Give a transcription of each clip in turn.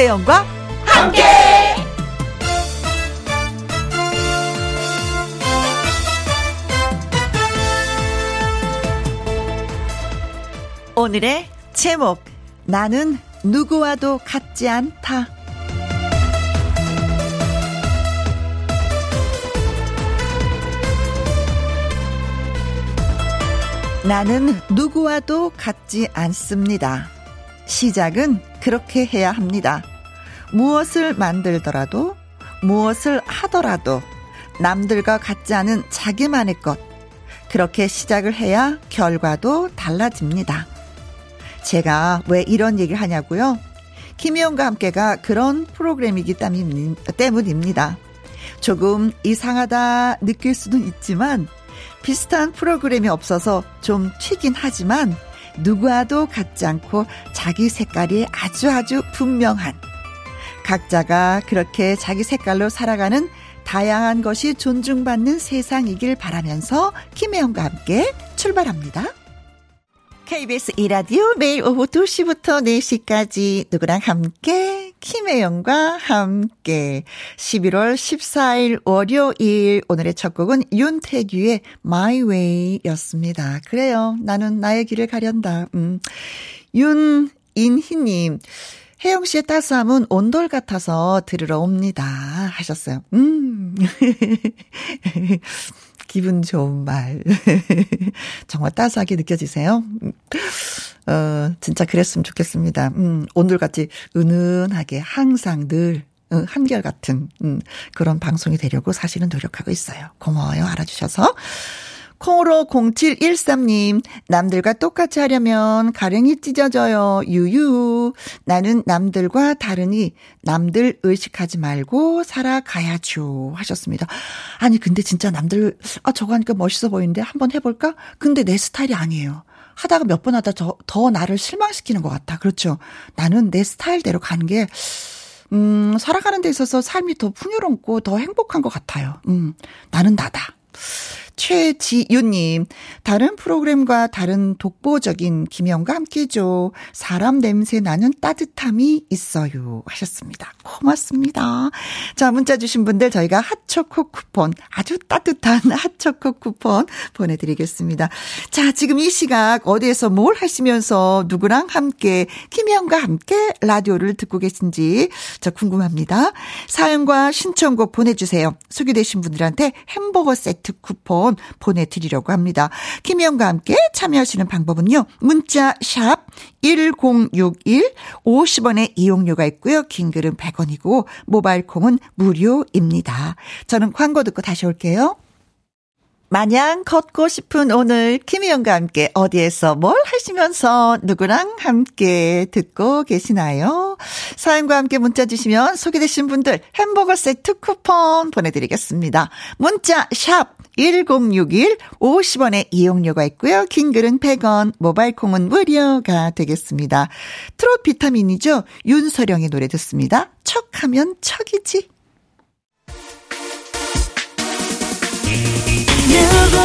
김혜영과 함께. 오늘의 제목 나는 누구와도 같지 않다. 나는 누구와도 같지 않습니다. 시작은 그렇게 해야 합니다. 무엇을 만들더라도, 무엇을 하더라도, 남들과 같지 않은 자기만의 것. 그렇게 시작을 해야 결과도 달라집니다. 제가 왜 이런 얘기를 하냐고요? 김희영과 함께가 그런 프로그램이기 때문입니다. 조금 이상하다 느낄 수도 있지만 비슷한 프로그램이 없어서 좀 튀긴 하지만 누구와도 같지 않고 자기 색깔이 아주 아주 분명한 각자가 그렇게 자기 색깔로 살아가는 다양한 것이 존중받는 세상이길 바라면서 김혜영과 함께 출발합니다. KBS 이라디오 매일 오후 2시부터 4시까지 누구랑 함께 김혜영과 함께 11월 14일 월요일 오늘의 첫 곡은 윤태규의 My Way였습니다. 그래요. 나는 나의 길을 가련다. 음. 윤인희님 혜영 씨의 따스함은 온돌 같아서 들으러 옵니다. 하셨어요. 음. 기분 좋은 말. 정말 따스하게 느껴지세요? 어, 진짜 그랬으면 좋겠습니다. 음, 오늘같이 은은하게 항상 늘 어, 한결같은 음, 그런 방송이 되려고 사실은 노력하고 있어요. 고마워요. 알아주셔서. 콩으로 0713님, 남들과 똑같이 하려면 가랭이 찢어져요. 유유. 나는 남들과 다르니 남들 의식하지 말고 살아가야죠. 하셨습니다. 아니, 근데 진짜 남들, 아, 저거 하니까 멋있어 보이는데 한번 해볼까? 근데 내 스타일이 아니에요. 하다가 몇 번 하다 더, 더 나를 실망시키는 것 같아. 그렇죠. 나는 내 스타일대로 가는 게, 음, 살아가는 데 있어서 삶이 더 풍요롭고 더 행복한 것 같아요. 음, 나는 나다. 최지윤님, 다른 프로그램과 다른 독보적인 김영과 함께죠. 사람 냄새 나는 따뜻함이 있어요. 하셨습니다. 고맙습니다. 자, 문자 주신 분들 저희가 핫초코 쿠폰, 아주 따뜻한 핫초코 쿠폰 보내드리겠습니다. 자, 지금 이 시각 어디에서 뭘 하시면서 누구랑 함께, 김영과 함께 라디오를 듣고 계신지 저 궁금합니다. 사연과 신청곡 보내주세요. 소개되신 분들한테 햄버거 세트 쿠폰 쿠폰 보내드리려고 합니다. 김희영과 함께 참여하시는 방법은요. 문자 샵 1061, 50원의 이용료가 있고요. 긴 글은 100원이고 모바일 콩은 무료입니다. 저는 광고 듣고 다시 올게요. 마냥 걷고 싶은 오늘 김희영과 함께 어디에서 뭘 하시면서 누구랑 함께 듣고 계시나요? 사연과 함께 문자 주시면 소개되신 분들 햄버거 세트 쿠폰 보내드리겠습니다. 문자 샵 1061, 50원의 이용료가 있고요. 긴 글은 100원, 모바일 콩은 무료가 되겠습니다. 트롯 비타민이죠. 윤서령의 노래 듣습니다. 척하면 척이지.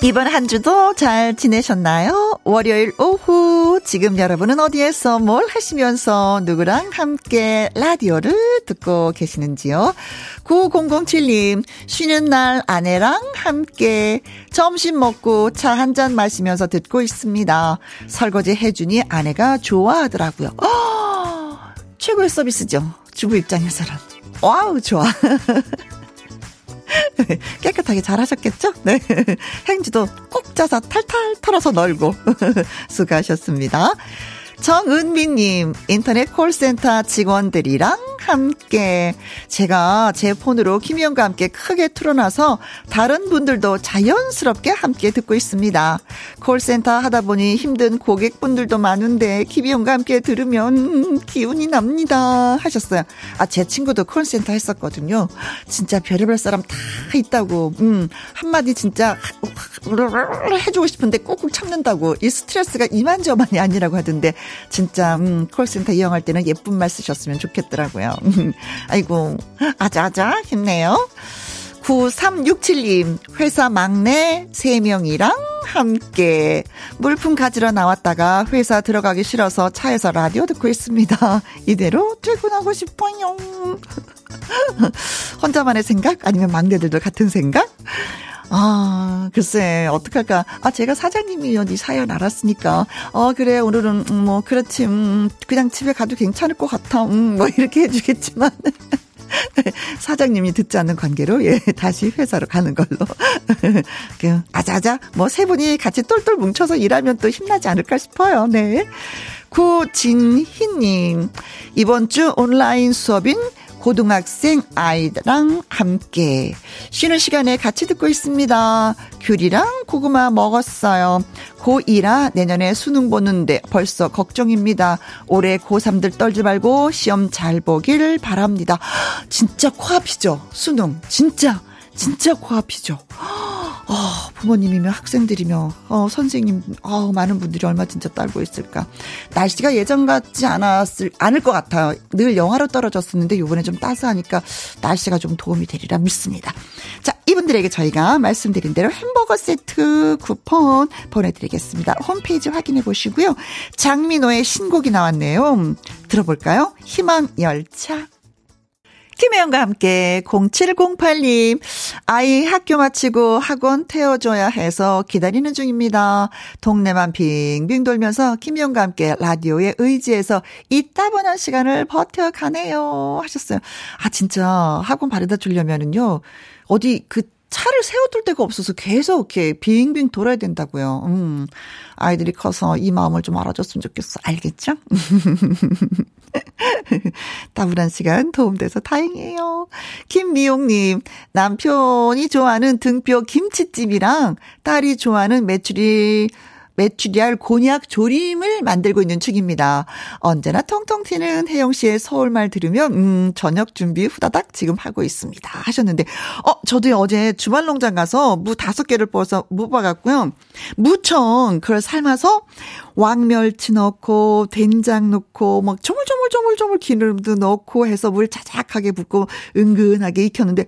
이번 한 주도 잘 지내셨나요? 월요일 오후 지금 여러분은 어디에서 뭘 하시면서 누구랑 함께 라디오를 듣고 계시는지요? 9007님 쉬는 날 아내랑 함께 점심 먹고 차 한 잔 마시면서 듣고 있습니다. 설거지 해주니 아내가 좋아하더라고요. 어, 최고의 서비스죠. 주부 입장에서는. 와우 좋아. 깨끗하게 잘 하셨겠죠? 네. 행주도 꼭 짜서 탈탈 털어서 널고 수고하셨습니다. 정은미님, 인터넷 콜센터 직원들이랑 함께 제가 제 폰으로 김희영과 함께 크게 틀어놔서 다른 분들도 자연스럽게 함께 듣고 있습니다. 콜센터 하다 보니 힘든 고객분들도 많은데 김희영과 함께 들으면 기운이 납니다 하셨어요. 아 제 친구도 콜센터 했었거든요. 진짜 별의별 사람 다 있다고 음 한마디 진짜 해주고 싶은데 꾹꾹 참는다고 이 스트레스가 이만저만이 아니라고 하던데 진짜 음 콜센터 이용할 때는 예쁜 말 쓰셨으면 좋겠더라고 요. 아이고, 아자아자 힘내요. 9367님, 회사 막내 3명이랑 함께 물품 가지러 나왔다가 회사 들어가기 싫어서 차에서 라디오 듣고 있습니다. 이대로 퇴근하고 싶어요. 혼자만의 생각? 아니면 막내들도 같은 생각? 아, 글쎄, 어떡할까. 아, 제가 사장님이 어디 사연 알았으니까. 어, 그래, 오늘은, 음, 뭐, 그렇지, 음, 그냥 집에 가도 괜찮을 것 같아. 음, 뭐, 이렇게 해주겠지만. 사장님이 듣지 않는 관계로, 예, 다시 회사로 가는 걸로. 그, 아자아자, 뭐, 세 분이 같이 똘똘 뭉쳐서 일하면 또 힘나지 않을까 싶어요. 네. 구진희님, 이번 주 온라인 수업인 고등학생 아이랑 함께 쉬는 시간에 같이 듣고 있습니다. 귤이랑 고구마 먹었어요. 고2라 내년에 수능 보는데 벌써 걱정입니다. 올해 고3들 떨지 말고 시험 잘 보길 바랍니다. 진짜 코앞이죠. 수능. 진짜. 진짜 코앞이죠. 어, 부모님이며 학생들이며 어, 선생님 어, 많은 분들이 얼마 진짜 딸고 있을까. 날씨가 예전 같지 않았을 않을 것 같아요. 늘 영하로 떨어졌었는데 이번에 좀 따스하니까 날씨가 좀 도움이 되리라 믿습니다. 자 이분들에게 저희가 말씀드린 대로 햄버거 세트 쿠폰 보내드리겠습니다. 홈페이지 확인해 보시고요. 장민호의 신곡이 나왔네요. 들어볼까요? 희망 열차. 김혜영과 함께 0708님 아이 학교 마치고 학원 태워줘야 해서 기다리는 중입니다. 동네만 빙빙 돌면서 김혜영과 함께 라디오에 의지해서 이 따분한 시간을 버텨가네요 하셨어요. 아 진짜 학원 바래다 주려면은요 어디 그 차를 세워둘 데가 없어서 계속 이렇게 빙빙 돌아야 된다고요. 음, 아이들이 커서 이 마음을 좀 알아줬으면 좋겠어. 알겠죠? 따분한 시간 도움돼서 다행이에요. 김미용님, 남편이 좋아하는 등뼈 김치찜이랑 딸이 좋아하는 메추리 메추리알 곤약 조림을 만들고 있는 중입니다. 언제나 통통 튀는 혜영 씨의 서울말 들으면 음, 저녁 준비 후다닥 지금 하고 있습니다. 하셨는데 어 저도 어제 주말 농장 가서 무 다섯 개를 뽑아서 뽑아갖고요. 무청 그걸 삶아서 왕멸치 넣고 된장 넣고 막 조물조물조물조물 기름도 넣고 해서 물 자작하게 붓고 은근하게 익혔는데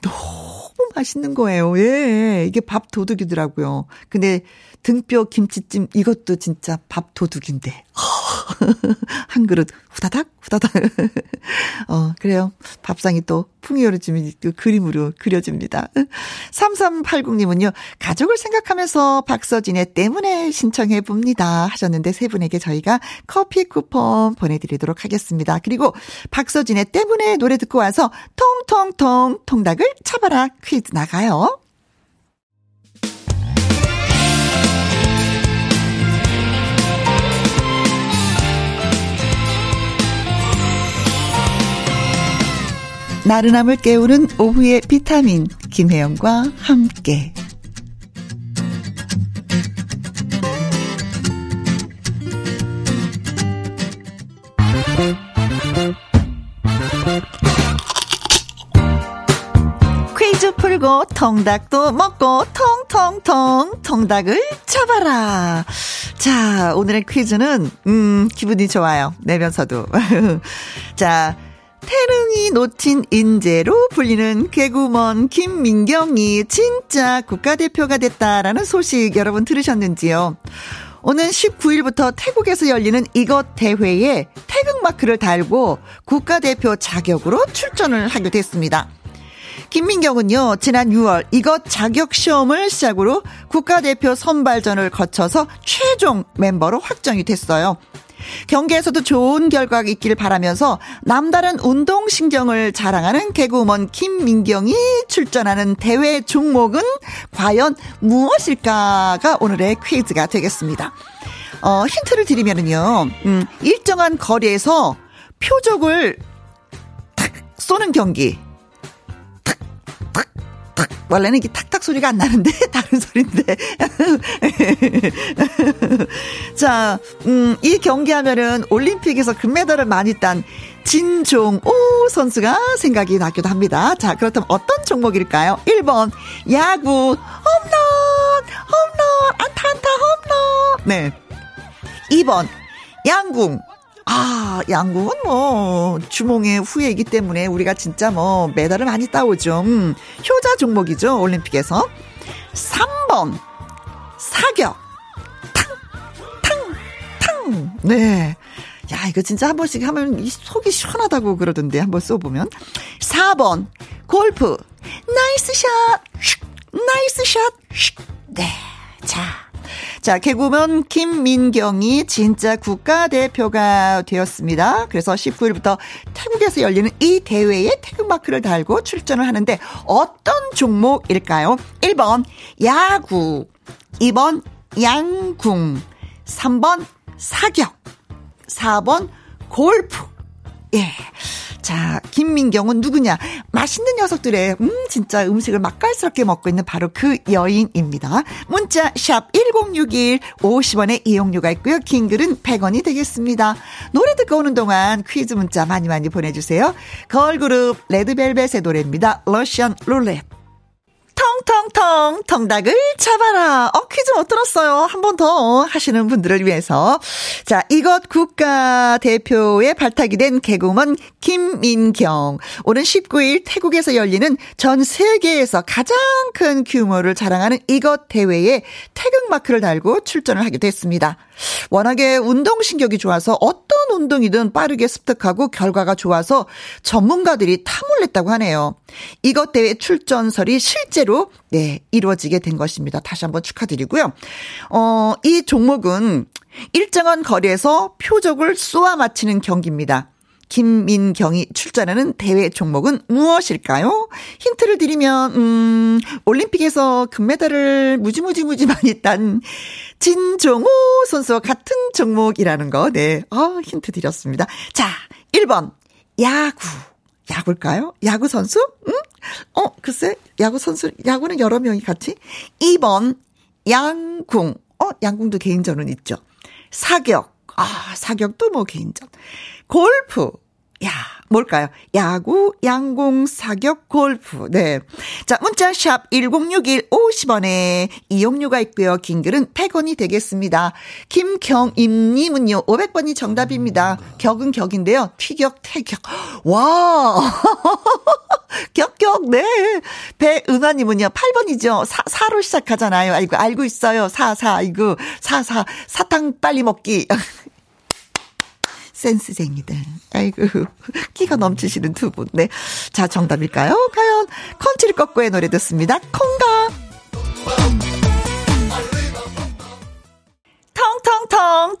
너무 맛있는 거예요. 예. 이게 밥 도둑이더라고요. 근데 등뼈 김치찜 이것도 진짜 밥 도둑인데. 한 그릇 후다닥 후다닥. 어, 그래요. 밥상이 또 풍요로짐이 그 그림으로 그려집니다. 3380님은요. 가족을 생각하면서 박서진의 때문에 신청해 봅니다. 하셨는데 세 분에게 저희가 커피 쿠폰 보내 드리도록 하겠습니다. 그리고 박서진의 때문에 노래 듣고 와서 통통통 통닭을 쳐봐라 퀴즈 나가요. 나른함을 깨우는 오후의 비타민 김혜영과 함께 퀴즈 풀고 통닭도 먹고 통통통 통닭을 쳐봐라. 자, 오늘의 퀴즈는 음, 기분이 좋아요. 내면서도. 자, 태릉이 놓친 인재로 불리는 개구먼 김민경이 진짜 국가대표가 됐다라는 소식 여러분 들으셨는지요? 오는 19일부터 태국에서 열리는 이것 대회에 태극 마크를 달고 국가대표 자격으로 출전을 하게 됐습니다. 김민경은요, 지난 6월 이것 자격 시험을 시작으로 국가대표 선발전을 거쳐서 최종 멤버로 확정이 됐어요. 경기에서도 좋은 결과가 있길 바라면서 남다른 운동신경을 자랑하는 개그우먼 김민경이 출전하는 대회 종목은 과연 무엇일까가 오늘의 퀴즈가 되겠습니다. 어, 힌트를 드리면은요, 음, 일정한 거리에서 표적을 탁 쏘는 경기. 원래는 이게 탁탁 소리가 안 나는데, 다른 소리인데. 자, 음, 이 경기 하면은 올림픽에서 금메달을 많이 딴 진종오 선수가 생각이 나기도 합니다. 자, 그렇다면 어떤 종목일까요? 1번, 야구, 홈런, 홈런, 안타, 안타, 홈런. 네. 2번, 양궁. 아, 양궁은 뭐, 주몽의 후예이기 때문에 우리가 진짜 뭐, 메달을 많이 따오죠. 음, 효자 종목이죠, 올림픽에서. 3번, 사격. 탕, 탕, 탕. 네. 야, 이거 진짜 한 번씩 하면 이 속이 시원하다고 그러던데, 한번 써보면. 4번, 골프. Nice shot! Nice shot! 네. 자. 자, 개그우먼 김민경이 진짜 국가대표가 되었습니다. 그래서 19일부터 태국에서 열리는 이 대회에 태극마크를 달고 출전을 하는데 어떤 종목일까요? 1번, 야구. 2번, 양궁. 3번, 사격. 4번 골프. 예. 자, 김민경은 누구냐? 맛있는 녀석들의, 음, 진짜 음식을 맛깔스럽게 먹고 있는 바로 그 여인입니다. 문자, 샵 1061, 50원의 이용료가 있고요. 긴 글은 100원이 되겠습니다. 노래 듣고 오는 동안 퀴즈 문자 많이 많이 보내 주세요. 걸그룹 레드벨벳의 노래입니다. 러시안 룰렛. 텅텅텅 텅닭을 잡아라. 어 퀴즈 못 들었어요. 한 번 더 하시는 분들을 위해서 자 이것 국가 대표의 발탁이 된 개그우먼 김민경 오는 19일 태국에서 열리는 전 세계에서 가장 큰 규모를 자랑하는 이것 대회에 태극 마크를 달고 출전을 하게 됐습니다. 워낙에 운동신경이 좋아서 어떤 운동이든 빠르게 습득하고 결과가 좋아서 전문가들이 탐을 냈다고 하네요. 이것 대회 출전설이 실제로 네, 이루어지게 된 것입니다. 다시 한번 축하드리고요. 어, 이 종목은 일정한 거리에서 표적을 쏘아 맞히는 경기입니다. 김민경이 출전하는 대회 종목은 무엇일까요? 힌트를 드리면, 음, 올림픽에서 금메달을 무지무지 무지 많이 딴 진종호 선수와 같은 종목이라는 거, 네. 어, 힌트 드렸습니다. 자, 1번, 야구. 야구일까요? 야구 선수? 응? 어, 글쎄, 야구 선수, 야구는 여러 명이 같이. 2번, 양궁. 어, 양궁도 개인전은 있죠. 사격. 아, 사격도 뭐 개인전. 골프. 야, 뭘까요? 야구, 양궁, 사격, 골프. 네. 자, 문자샵 1061 50원에 이용료가 있고요. 긴 글은 100원이 되겠습니다. 김경임님은요, 500번이 정답입니다. 격은 격인데요. 튀격, 태격. 와! 격격, 네. 배은하님은요, 8번이죠. 사, 사로 시작하잖아요. 아이고, 알고 있어요. 사, 사, 아이고, 사, 사, 사탕 빨리 먹기. 센스쟁이들. 아이고, 끼가 넘치시는 두 분. 네. 자, 정답일까요? 과연, 컨츄리 꼬꼬의 노래 듣습니다. 콩가.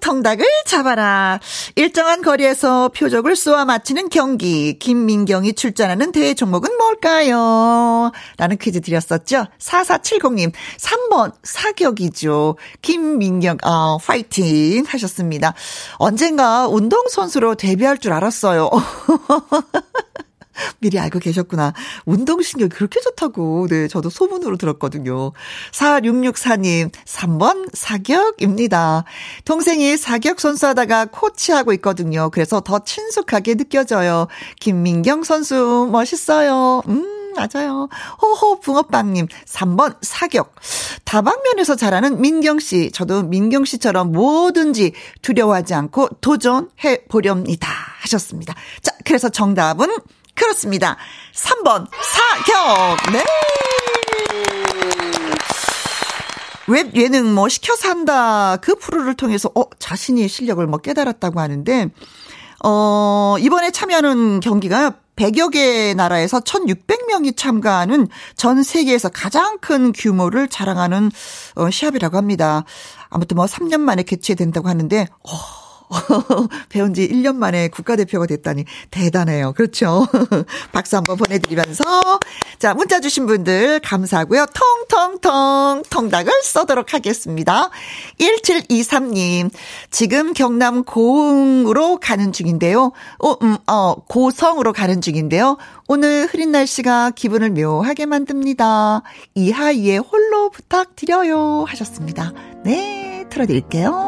텅닭을 잡아라. 일정한 거리에서 표적을 쏘아 맞히는 경기. 김민경이 출전하는 대회 종목은 뭘까요? 라는 퀴즈 드렸었죠. 4470님 3번 사격이죠. 김민경 아 파이팅 하셨습니다. 언젠가 운동선수로 데뷔할 줄 알았어요. 미리 알고 계셨구나. 운동신경 그렇게 좋다고. 네, 저도 소문으로 들었거든요. 4664님, 3번 사격입니다. 동생이 사격 선수 하다가 코치하고 있거든요. 그래서 더 친숙하게 느껴져요. 김민경 선수, 멋있어요. 음. 맞아요. 호호 붕어빵님 3번 사격. 다방면에서 잘하는 민경 씨. 저도 민경 씨처럼 뭐든지 두려워하지 않고 도전해 보렵니다. 하셨습니다. 자, 그래서 정답은 그렇습니다. 3번 사격. 네. 웹 예능 뭐 시켜서 한다 그 프로를 통해서 어 자신이 실력을 뭐 깨달았다고 하는데 어 이번에 참여하는 경기가 100여 개 나라에서 1,600명이 참가하는 전 세계에서 가장 큰 규모를 자랑하는 어, 시합이라고 합니다. 아무튼 뭐 3년 만에 개최된다고 하는데 어 배운 지 1년 만에 국가대표가 됐다니 대단해요. 그렇죠. 박수 한번 보내드리면서. 자, 문자 주신 분들 감사하고요. 통통통 통닭을 쏘도록 하겠습니다. 1723님, 지금 경남 고흥으로 가는 중인데요. 어, 음, 어, 고성으로 가는 중인데요. 오늘 흐린 날씨가 기분을 묘하게 만듭니다. 이하이의 홀로 부탁드려요. 하셨습니다. 네, 틀어드릴게요.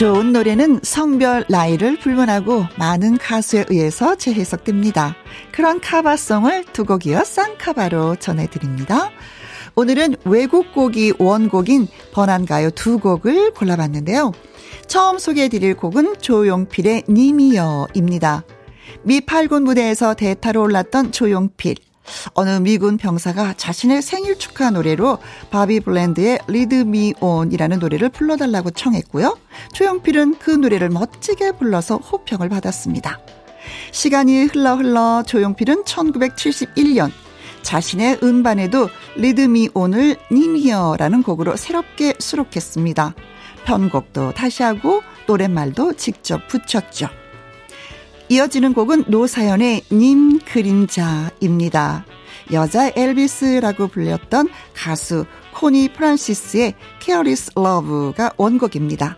좋은 노래는 성별, 나이를 불문하고 많은 가수에 의해서 재해석됩니다. 그런 카바송을 두 곡이어 쌍카바로 전해드립니다. 오늘은 외국 곡이 원곡인 번안가요 두 곡을 골라봤는데요. 처음 소개해드릴 곡은 조용필의 님이여입니다. 미 8군 무대에서 대타로 올랐던 조용필. 어느 미군 병사가 자신의 생일 축하 노래로 바비 블랜드의 Lead Me On이라는 노래를 불러달라고 청했고요. 조용필은 그 노래를 멋지게 불러서 호평을 받았습니다. 시간이 흘러 흘러 조용필은 1971년 자신의 음반에도 Lead Me On을 님이여라는 곡으로 새롭게 수록했습니다. 편곡도 다시 하고 노랫말도 직접 붙였죠. 이어지는 곡은 노사연의 님 그림자입니다. 여자 엘비스라고 불렸던 가수 코니 프란시스의 Careless Love가 원곡입니다.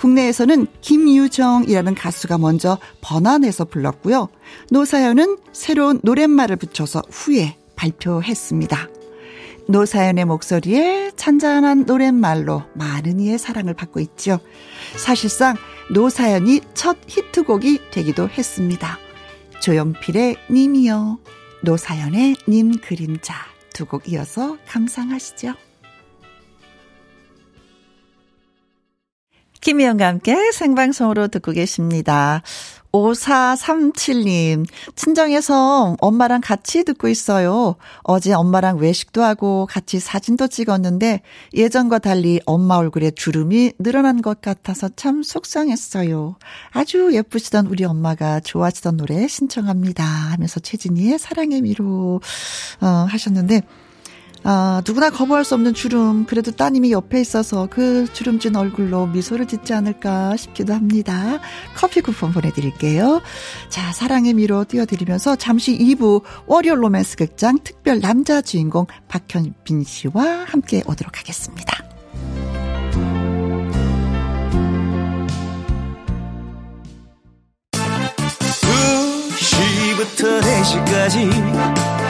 국내에서는 김유정이라는 가수가 먼저 번안해서 불렀고요. 노사연은 새로운 노랫말을 붙여서 후에 발표했습니다. 노사연의 목소리에 잔잔한 노랫말로 많은 이의 사랑을 받고 있죠. 사실상 노사연이 첫 히트곡이 되기도 했습니다. 조용필의 님이요. 노사연의 님 그림자 두 곡 이어서 감상하시죠. 김희영과 함께 생방송으로 듣고 계십니다. 5437님, 친정에서 엄마랑 같이 듣고 있어요. 어제 엄마랑 외식도 하고 같이 사진도 찍었는데 예전과 달리 엄마 얼굴에 주름이 늘어난 것 같아서 참 속상했어요. 아주 예쁘시던 우리 엄마가 좋아하시던 노래 신청합니다. 하면서 최진희의 사랑의 미로, 어, 하셨는데, 아, 누구나 거부할 수 없는 주름. 그래도 따님이 옆에 있어서 그 주름진 얼굴로 미소를 짓지 않을까 싶기도 합니다. 커피 쿠폰 보내드릴게요. 자, 사랑의 미로 띄워드리면서 잠시 2부 월요 로맨스 극장 특별 남자 주인공 박현빈 씨와 함께 오도록 하겠습니다. 2시부터 4시까지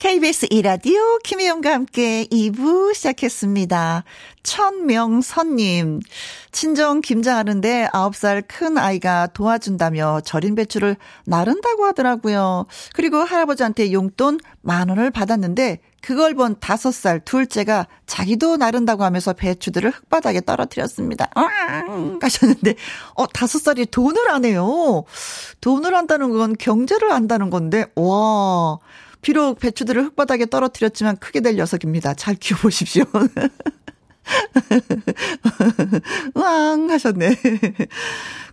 KBS 이라디오 김혜영과 함께 2부 시작했습니다. 천명선님, 친정 김장하는데 9살 큰 아이가 도와준다며 절인 배추를 나른다고 하더라고요. 그리고 할아버지한테 용돈 만 원을 받았는데 그걸 본 5살 둘째가 자기도 나른다고 하면서 배추들을 흙바닥에 떨어뜨렸습니다. 아, 가셨는데, 어, 5살이 돈을 안 해요. 돈을 한다는 건 경제를 안다는 건데, 와. 비록 배추들을 흙바닥에 떨어뜨렸지만 크게 될 녀석입니다. 잘 키워보십시오. 왕 하셨네.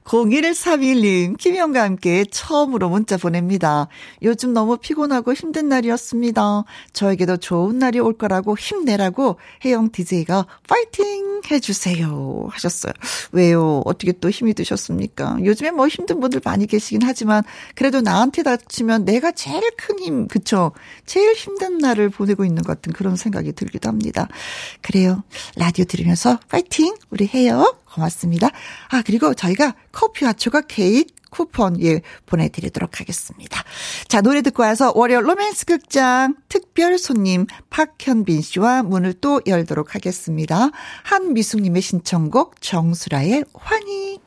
0131님, 김영과 함께 처음으로 문자 보냅니다. 요즘 너무 피곤하고 힘든 날이었습니다. 저에게도 좋은 날이 올 거라고 힘내라고 혜영 DJ가 파이팅 해주세요. 하셨어요. 왜요? 어떻게 또 힘이 드셨습니까? 요즘에 뭐 힘든 분들 많이 계시긴 하지만 그래도 나한테 닥치면 내가 제일 큰 힘, 그쵸? 제일 힘든 날을 보내고 있는 것 같은 그런 생각이 들기도 합니다. 그래요. 라디오 들으면서 파이팅! 우리 해요. 고맙습니다. 아, 그리고 저희가 커피와 조각 케이크 쿠폰 예 보내드리도록 하겠습니다. 자 노래 듣고 와서 월요 로맨스 극장 특별 손님 박현빈 씨와 문을 또 열도록 하겠습니다. 한미숙님의 신청곡 정수라의 환희.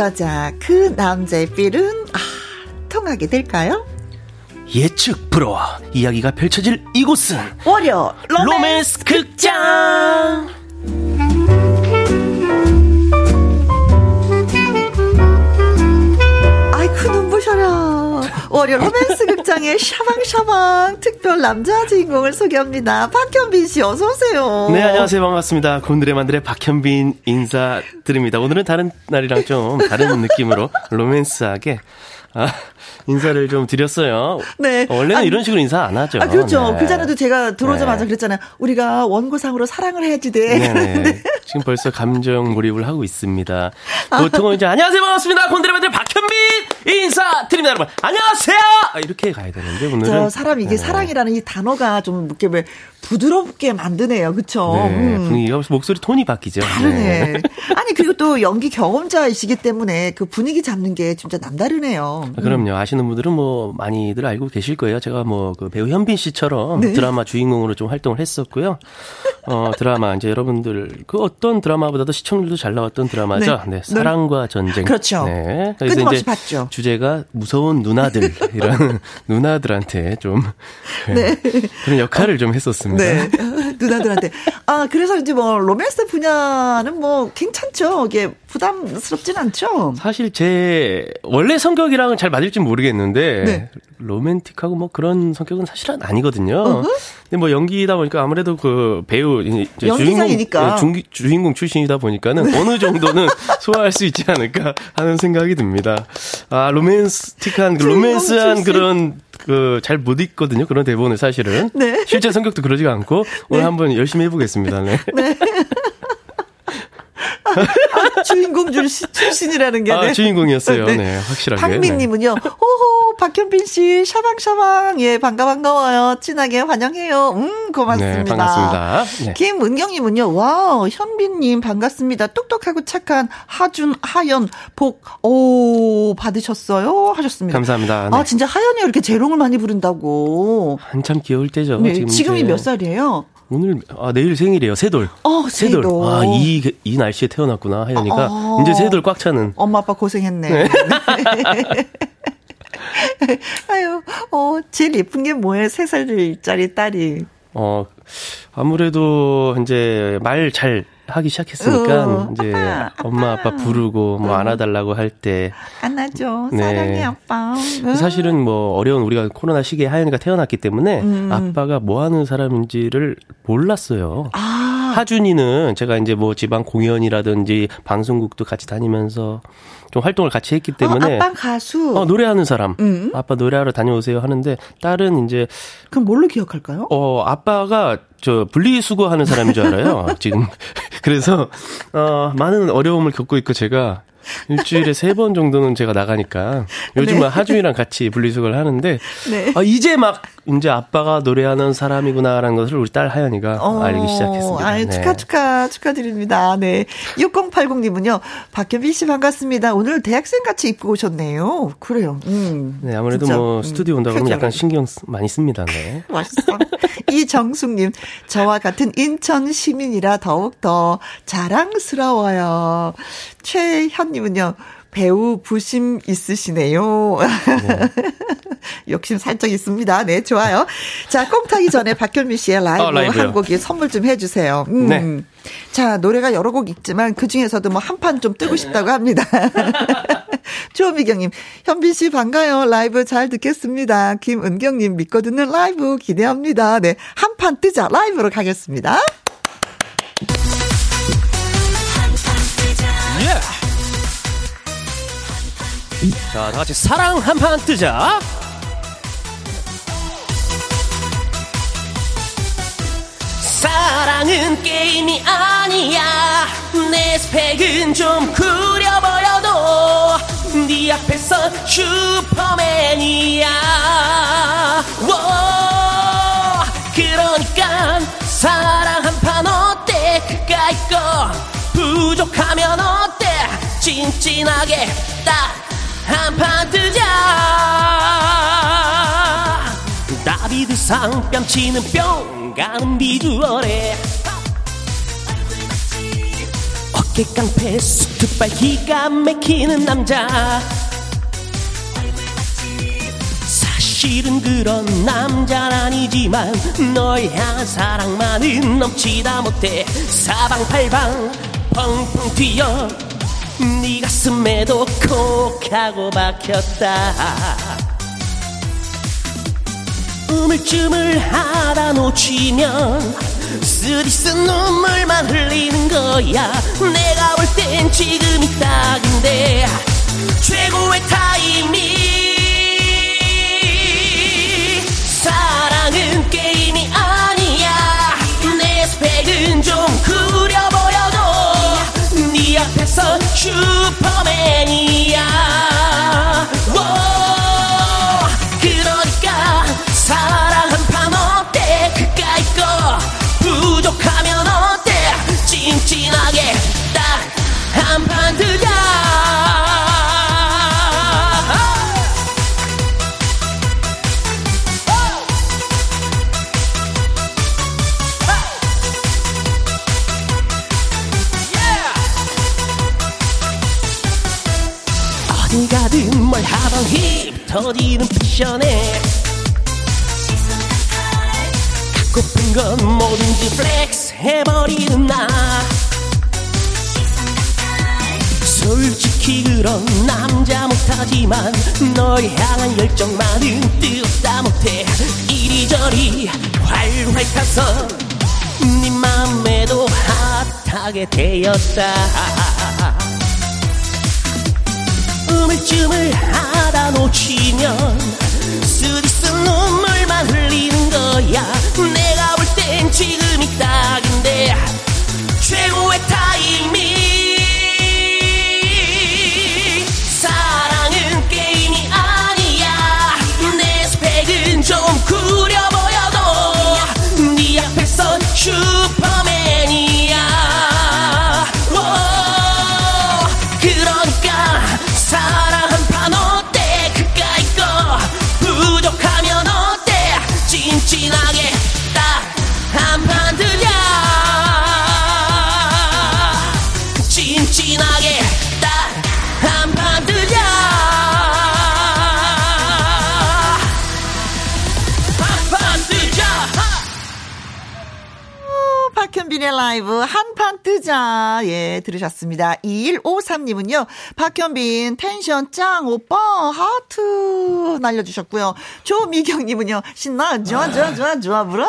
여자 그 남자의 feel은 아, 통하게 될까요? 예측 불허 이야기가 펼쳐질 이곳은 월요 로맨스, 로맨스 극장 아이쿠 눈부셔라 월요 로맨스 극장의 샤방샤방 특별 남자 주인공을 소개합니다. 박현빈 씨 어서 오세요. 네 안녕하세요 반갑습니다. 곤드레 만드레 박현빈 인사드립니다. 오늘은 다른 날이랑 좀 다른 느낌으로 로맨스하게 아, 인사를 좀 드렸어요. 네. 원래는 아니, 이런 식으로 인사 안 하죠. 아, 그렇죠. 네. 그 전에도 제가 들어오자마자 네. 그랬잖아요. 우리가 원고상으로 사랑을 해야지 돼. 네. 지금 벌써 감정 몰입을 하고 있습니다. 보통은 이제 안녕하세요 반갑습니다. 곤드레만들 박현빈 인사드립니다 여러분. 안녕하세요. 이렇게 가야 되는데 오늘은 저 사람 이게 네. 사랑이라는 이 단어가 좀 이렇게 왜 부드럽게 만드네요. 그쵸? 네, 음. 분위기가 목소리 톤이 바뀌죠. 다르네. 네. 아니 그리고 또 연기 경험자이시기 때문에 그 분위기 잡는 게 진짜 남다르네요. 아, 그럼요. 아시는 분들은 뭐 많이들 알고 계실 거예요. 제가 뭐 그 배우 현빈 씨처럼 네. 드라마 주인공으로 좀 활동을 했었고요. 어 드라마 이제 여러분들 그 어떤 드라마보다도 시청률도 잘 나왔던 드라마죠. 네, 네 사랑과 전쟁. 그렇죠. 네. 그래서 이제 봤죠. 주제가 무서운 누나들 이런 누나들한테 좀 네. 그런 역할을 어. 좀 했었습니다. 네. 누나들한테. 아, 그래서 이제 뭐, 로맨스 분야는 뭐, 괜찮죠. 이게 부담스럽진 않죠. 사실 제, 원래 성격이랑은 잘 맞을지 모르겠는데, 네. 로맨틱하고 뭐 그런 성격은 사실은 아니거든요. 어허? 근데 뭐 연기다 보니까 아무래도 그 배우, 주인공, 중, 주인공 출신이다 보니까는 네. 어느 정도는 소화할 수 있지 않을까 하는 생각이 듭니다. 아, 로맨스틱한, 그 로맨스한 그런 그 잘 못 읽거든요. 그런 대본을 사실은. 네. 실제 성격도 그러지가 않고 오늘 네. 한번 열심히 해보겠습니다. 네. 네. 주인공 출신이라는 게. 아, 네. 주인공이었어요. 네, 네 확실하게. 박민님은요, 네. 호호, 박현빈 씨, 샤방샤방. 예, 반가, 반가워요. 진하게 환영해요. 음, 고맙습니다. 네, 반갑습니다. 네. 김은경님은요, 와우, 현빈님 반갑습니다. 똑똑하고 착한 하준, 하연, 복, 오, 받으셨어요? 하셨습니다. 감사합니다. 네. 아, 진짜 하연이 이렇게 재롱을 많이 부른다고. 한참 귀여울 때죠. 네, 지금 지금이 몇 살이에요? 오늘 아 내일 생일이에요. 세돌. 어, 세돌. 아이이 이 날씨에 태어났구나 하연이가 어, 이제 세돌 꽉 차는. 엄마 아빠 고생했네. 네. 아유, 어 제일 예쁜 게 뭐예요? 세 살짜리 딸이. 어 아무래도 이제 말 잘 하기 시작했으니까 어, 이제 아빠, 엄마 아빠 부르고 뭐 어. 안아달라고 할 때 안아줘 네. 사랑해 아빠 어. 사실은 뭐 어려운 우리가 코로나 시기에 하연이가 태어났기 때문에 음. 아빠가 뭐 하는 사람인지를 몰랐어요. 아. 하준이는 제가 이제 뭐 지방 공연이라든지 방송국도 같이 다니면서 좀 활동을 같이 했기 때문에 어, 아빠 가수 어, 노래하는 사람 음. 아빠 노래하러 다녀오세요 하는데 딸은 이제 그럼 뭘로 기억할까요? 어 아빠가 저 분리수거하는 사람인 줄 알아요. 지금. 그래서 어 많은 어려움을 겪고 있고 제가 일주일에 세 번 정도는 제가 나가니까 요즘은 네. 하준이랑 같이 분리수거를 하는데 네. 아, 이제 막 이제 아빠가 노래하는 사람이구나라는 것을 우리 딸 하연이가 어, 알기 시작했습니다. 아, 네. 축하 축하 축하드립니다. 네. 6080님은요. 박현빈 씨 반갑습니다. 오늘 대학생 같이 입고 오셨네요. 그래요. 음. 네, 아무래도 진짜. 뭐 음, 스튜디오 온다 그러면 약간 신경 많이 씁니다. 네. 맛있어. 이정숙님, 저와 같은 인천 시민이라 더욱 더 자랑스러워요. 최현님은요. 배우 부심 있으시네요. 네. 욕심 살짝 있습니다. 네, 좋아요. 자, 꽁트하기 전에 박현빈 씨의 라이브 어, 한 곡이 선물 좀 해주세요. 음. 네. 자, 노래가 여러 곡 있지만 그 중에서도 뭐 한 판 좀 뜨고 싶다고 합니다. 조미경님, 현빈 씨 반가요. 라이브 잘 듣겠습니다. 김은경님 믿고 듣는 라이브 기대합니다. 네, 한 판 뜨자 라이브로 가겠습니다. 자, 다 같이 사랑 한판 뜨자. 사랑은 게임이 아니야. 내 스펙은 좀 구려 보여도 네 앞에서 슈퍼맨이야. 워 그러니까 사랑 한판 어때? 그까이 거 부족하면 어때? 찐찐하게 딱 한판 뜨자. 다비드상 뺨치는 뿅 가는 비주얼에. 어깨 깡패 수트발 기가 막히는 남자. 사실은 그런 남자는 아니지만 널 향한 사랑만은 넘치다 못해. 사방팔방 펑펑 튀어 네 가슴에도 콕 하고 박혔다. 우물쭈물 하다 놓치면 쓰디쓴 눈물만 흘리는 거야. 내가 볼 땐 지금이 딱인데 최고의 타이밍. 사랑은 게임이 아니야. 내 스펙은 좀 구려 보여도 네 앞에서 슈퍼맨이야. 그러니까 사랑 가든 뭘 하던 힙 터지는 패션에 갖고픈 건 뭐든지 flex 해버리는 나. 솔직히 그런 남자 못하지만 널 향한 열정만은 뜨겁다 못해. 이리저리 활활 타서 네 맘에도 핫하게 되었다 우물쭈물 하다 놓치면 쓰디쓴 눈물만 흘리는 거야. 내가 볼 땐 지금이 딱인데 최고의 타이밍. 사랑은 게임이 아니야. 내 스펙은 좀 구려 보여도 네 앞에선 슈 박현빈의 라이브 한판 뜨자. 예, 들으셨습니다. 2153님은요, 박현빈 텐션 짱, 오빠, 하트 날려주셨고요. 조미경님은요, 신나, 좋아, 좋아, 좋아, 좋아, 물어.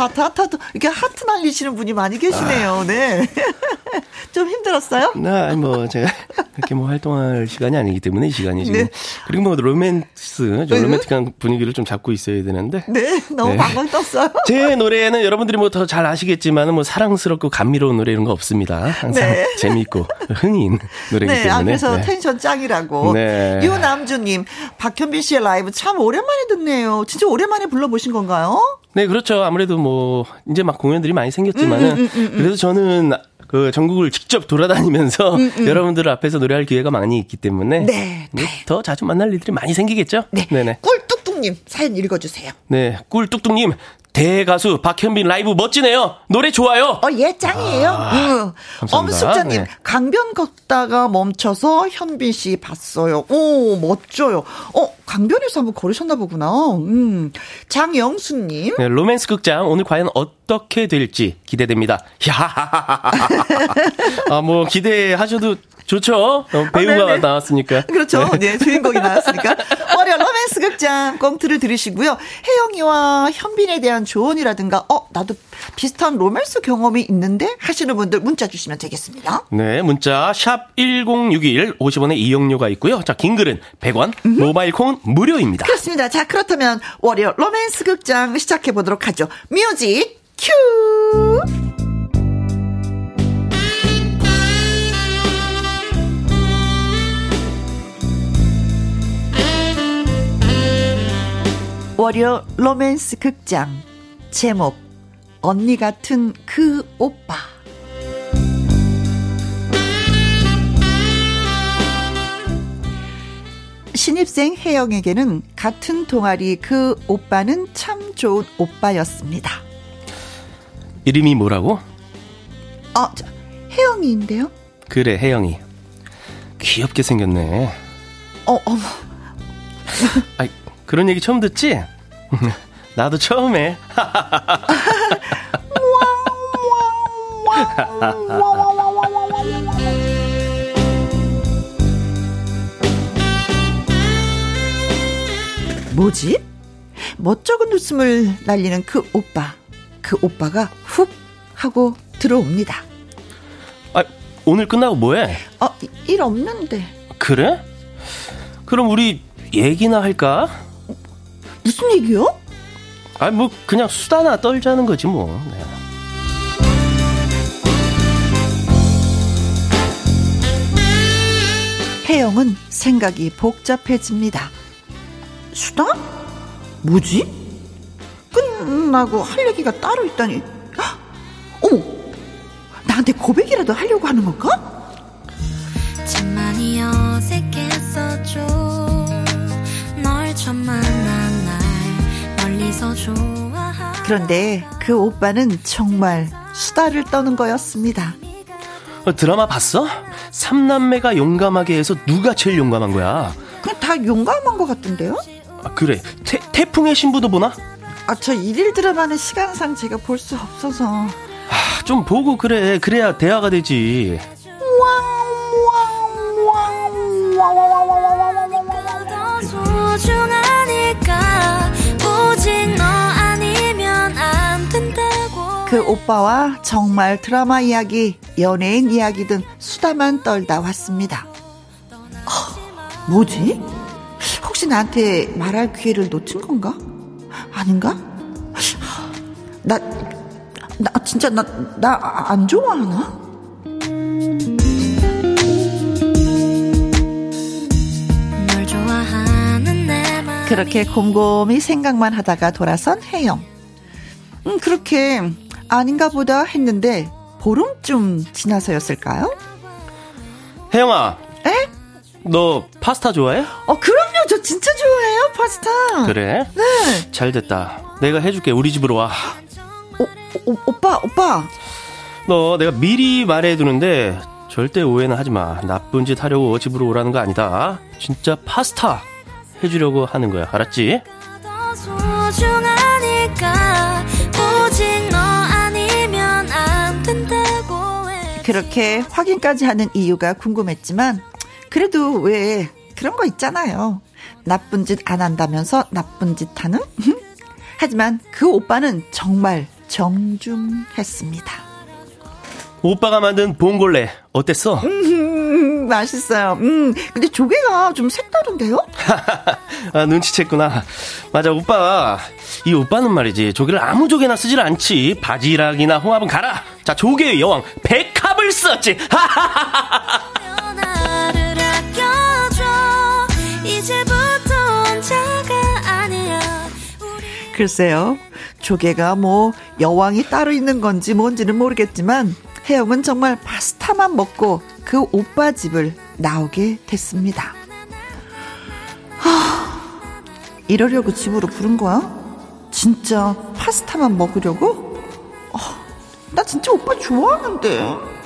하트, 하트, 하트. 이렇게 하트 날리시는 분이 많이 계시네요. 네. 좀 힘들었어요? 네, 뭐, 제가 그렇게 뭐 활동할 시간이 아니기 때문에 이 시간이 지금. 네. 그리고 뭐 로맨스, 좀 로맨틱한 분위기를 좀 잡고 있어야 되는데. 네, 너무 네. 방광 떴어요. 제 노래는 여러분들이 뭐 더 잘 아시겠지만 뭐 사랑스럽고 감미로운 노래 이런 거 없습니다. 항상 네. 재미있고 흥이 있는 노래이기 네, 때문에. 아, 그래서 네. 텐션 짱이라고. 네. 유남주님, 박현빈 씨의 라이브 참 오랜만에 듣네요. 진짜 오랜만에 불러보신 건가요? 네, 그렇죠. 아무래도 뭐 이제 막 공연들이 많이 생겼지만은 음, 음, 음, 음, 음. 그래도 저는 그 전국을 직접 돌아다니면서 음, 음. 여러분들 앞에서 노래할 기회가 많이 있기 때문에 네, 네. 더 자주 만날 일들이 많이 생기겠죠. 네. 네네. 꿀뚝뚝님 사연 읽어주세요. 네, 꿀뚝뚝님 대가수 박현빈 라이브 멋지네요. 노래 좋아요. 어, 예, 짱이에요. 아, 응. 엄숙자님, 네. 강변 걷다가 멈춰서 현빈 씨 봤어요. 오, 멋져요. 어, 강변에서 한번 걸으셨나 보구나. 음. 장영수님. 네, 로맨스 극장 오늘 과연 어떻게 될지 기대됩니다. 아, 뭐 기대하셔도 좋죠. 어, 배우가 아, 나왔으니까. 그렇죠. 네. 네, 주인공이 나왔으니까. 월요 로맨스 극장 꽁트를 들으시고요. 혜영이와 현빈에 대한 조언이라든가, 어, 나도 비슷한 로맨스 경험이 있는데 하시는 분들 문자 주시면 되겠습니다. 네, 문자 샵 1061, 50원의 이용료가 있고요. 자, 긴 글은 100원, 음 모바일 콩은 무료입니다. 그렇습니다. 자, 그렇다면 월요 로맨스 극장 시작해 보도록 하죠. music cue! 월요 로맨스 극장 제목 언니 같은 그 오빠 신입생 혜영에게는 같은 동아리 그 오빠는 참 좋은 오빠였습니다. 이름이 뭐라고? 어, 혜영이인데요? 그래, 혜영이. 귀엽게 생겼네. 어, 어머. 아, 그런 얘기 처음 듣지? 나도 처음에. 뭐지? 멋쩍은 웃음을 날리는 그 오빠. 그 오빠가 훅 하고 들어옵니다. 아, 오늘 끝나고 뭐해? 어, 일 없는데. 그래? 그럼 우리 얘기나 할까? 무슨 얘기요? 아, 뭐, 그냥 수다나 떨자는 거지, 뭐. 네. 혜영은 생각이 복잡해집니다. 수다? 뭐지? 끝나고 할 얘기가 따로 있다니. 어머! 나한테 고백이라도 하려고 하는 건가? 참 많이 어색했었죠. 널 처음 좋아하 그런데 그 오빠는 정말 수다를 떠는 거였습니다. 어, 드라마 봤어? 삼남매가 용감하게 해서 누가 제일 용감한 거야? 그냥 다 용감한 것 같던데요? 아, 그래. 태, 태풍의 신부도 보나? 아, 저 일일 드라마는 시간상 제가 볼 수 없어서. 아, 좀 보고 그래. 그래야 대화가 되지. 그 오빠와 정말 드라마 이야기, 연예인 이야기든 수다만 떨다 왔습니다. 어, 뭐지? 혹시 나한테 말할 기회를 놓친 건가? 아닌가? 나, 나 진짜 나, 나 안 좋아하나? 그렇게 곰곰이 생각만 하다가 돌아선 혜영. 음, 그렇게 아닌가 보다 했는데 보름쯤 지나서였을까요? 혜영아. 에? 너 파스타 좋아해? 어, 그럼요. 저 진짜 좋아해요, 파스타. 그래? 네. 잘 됐다. 내가 해줄게. 우리 집으로 와. 오, 오, 오빠, 오빠. 너 내가 미리 말해두는데 절대 오해는 하지 마. 나쁜 짓 하려고 집으로 오라는 거 아니다. 진짜 파스타 해주려고 하는 거야. 알았지? 그렇게 확인까지 하는 이유가 궁금했지만 그래도 왜 그런 거 있잖아요. 나쁜 짓 안 한다면서 나쁜 짓 하는? 하지만 그 오빠는 정말 정중했습니다. 오빠가 만든 봉골레 어땠어? 음, 맛있어요. 음, 근데 조개가 좀 색다른데요? 아, 눈치챘구나. 맞아, 오빠. 이 오빠는 말이지, 조개를 아무 조개나 쓰질 않지. 바지락이나 홍합은 가라. 자, 조개의 여왕, 백 썼지. 글쎄요. 조개가 뭐 여왕이 따로 있는 건지 뭔지는 모르겠지만 혜영은 정말 파스타만 먹고 그 오빠 집을 나오게 됐습니다. 하, 이러려고 집으로 부른 거야? 진짜 파스타만 먹으려고? 어, 나 진짜 오빠 좋아하는데.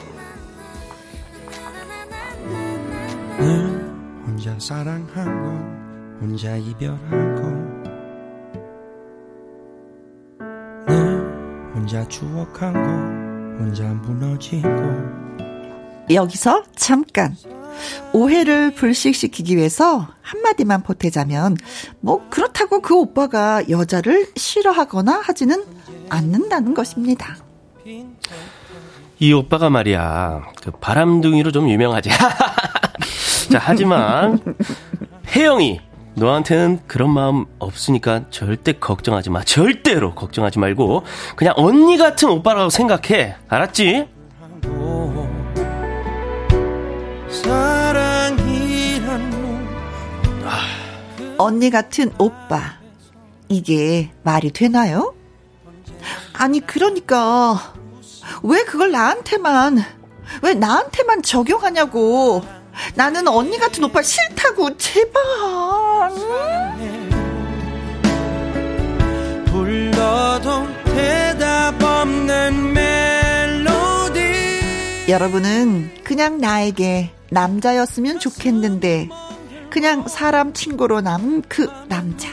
늘 혼자 사랑하고 혼자 이별하고 늘 혼자 추억하고 혼자 무너지고 여기서 잠깐 오해를 불식시키기 위해서 한마디만 보태자면 뭐 그렇다고 그 오빠가 여자를 싫어하거나 하지는 않는다는 것입니다. 이 오빠가 말이야 그 바람둥이로 좀 유명하지. 자 하지만 혜영이 너한테는 그런 마음 없으니까 절대 걱정하지 마. 절대로 걱정하지 말고 그냥 언니 같은 오빠라고 생각해. 알았지? 언니 같은 오빠. 이게 말이 되나요? 아니, 그러니까, 왜 그걸 나한테만, 왜 나한테만 적용하냐고. 나는 언니 같은 오빠 싫다고 제발. 불러도 대답 없는 멜로디. 여러분은 그냥 나에게 남자였으면 좋겠는데 그냥 사람 친구로 남은 그 남자.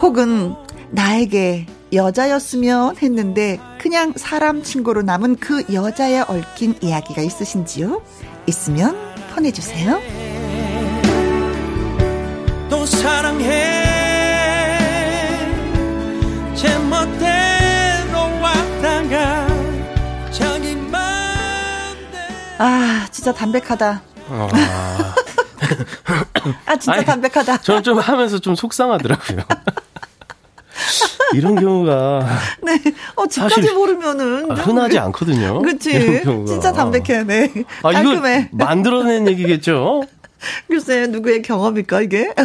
혹은 나에게 여자였으면 했는데 그냥 사람 친구로 남은 그 여자에 얽힌 이야기가 있으신지요? 있으면 보내주세요. 또 사랑해 제 멋대로 왔다가 자기 맘대로 아 진짜 담백하다. 아, 아 진짜 아니, 담백하다. 저는 좀 하면서 좀 속상하더라고요. 이런 경우가 네, 어 집까지 모르면은 흔하지 않거든요. 그렇지, 진짜 담백해, 네. 아, 깔끔해. 이거 만들어낸 얘기겠죠? 글쎄 누구의 경험일까 이게? 아,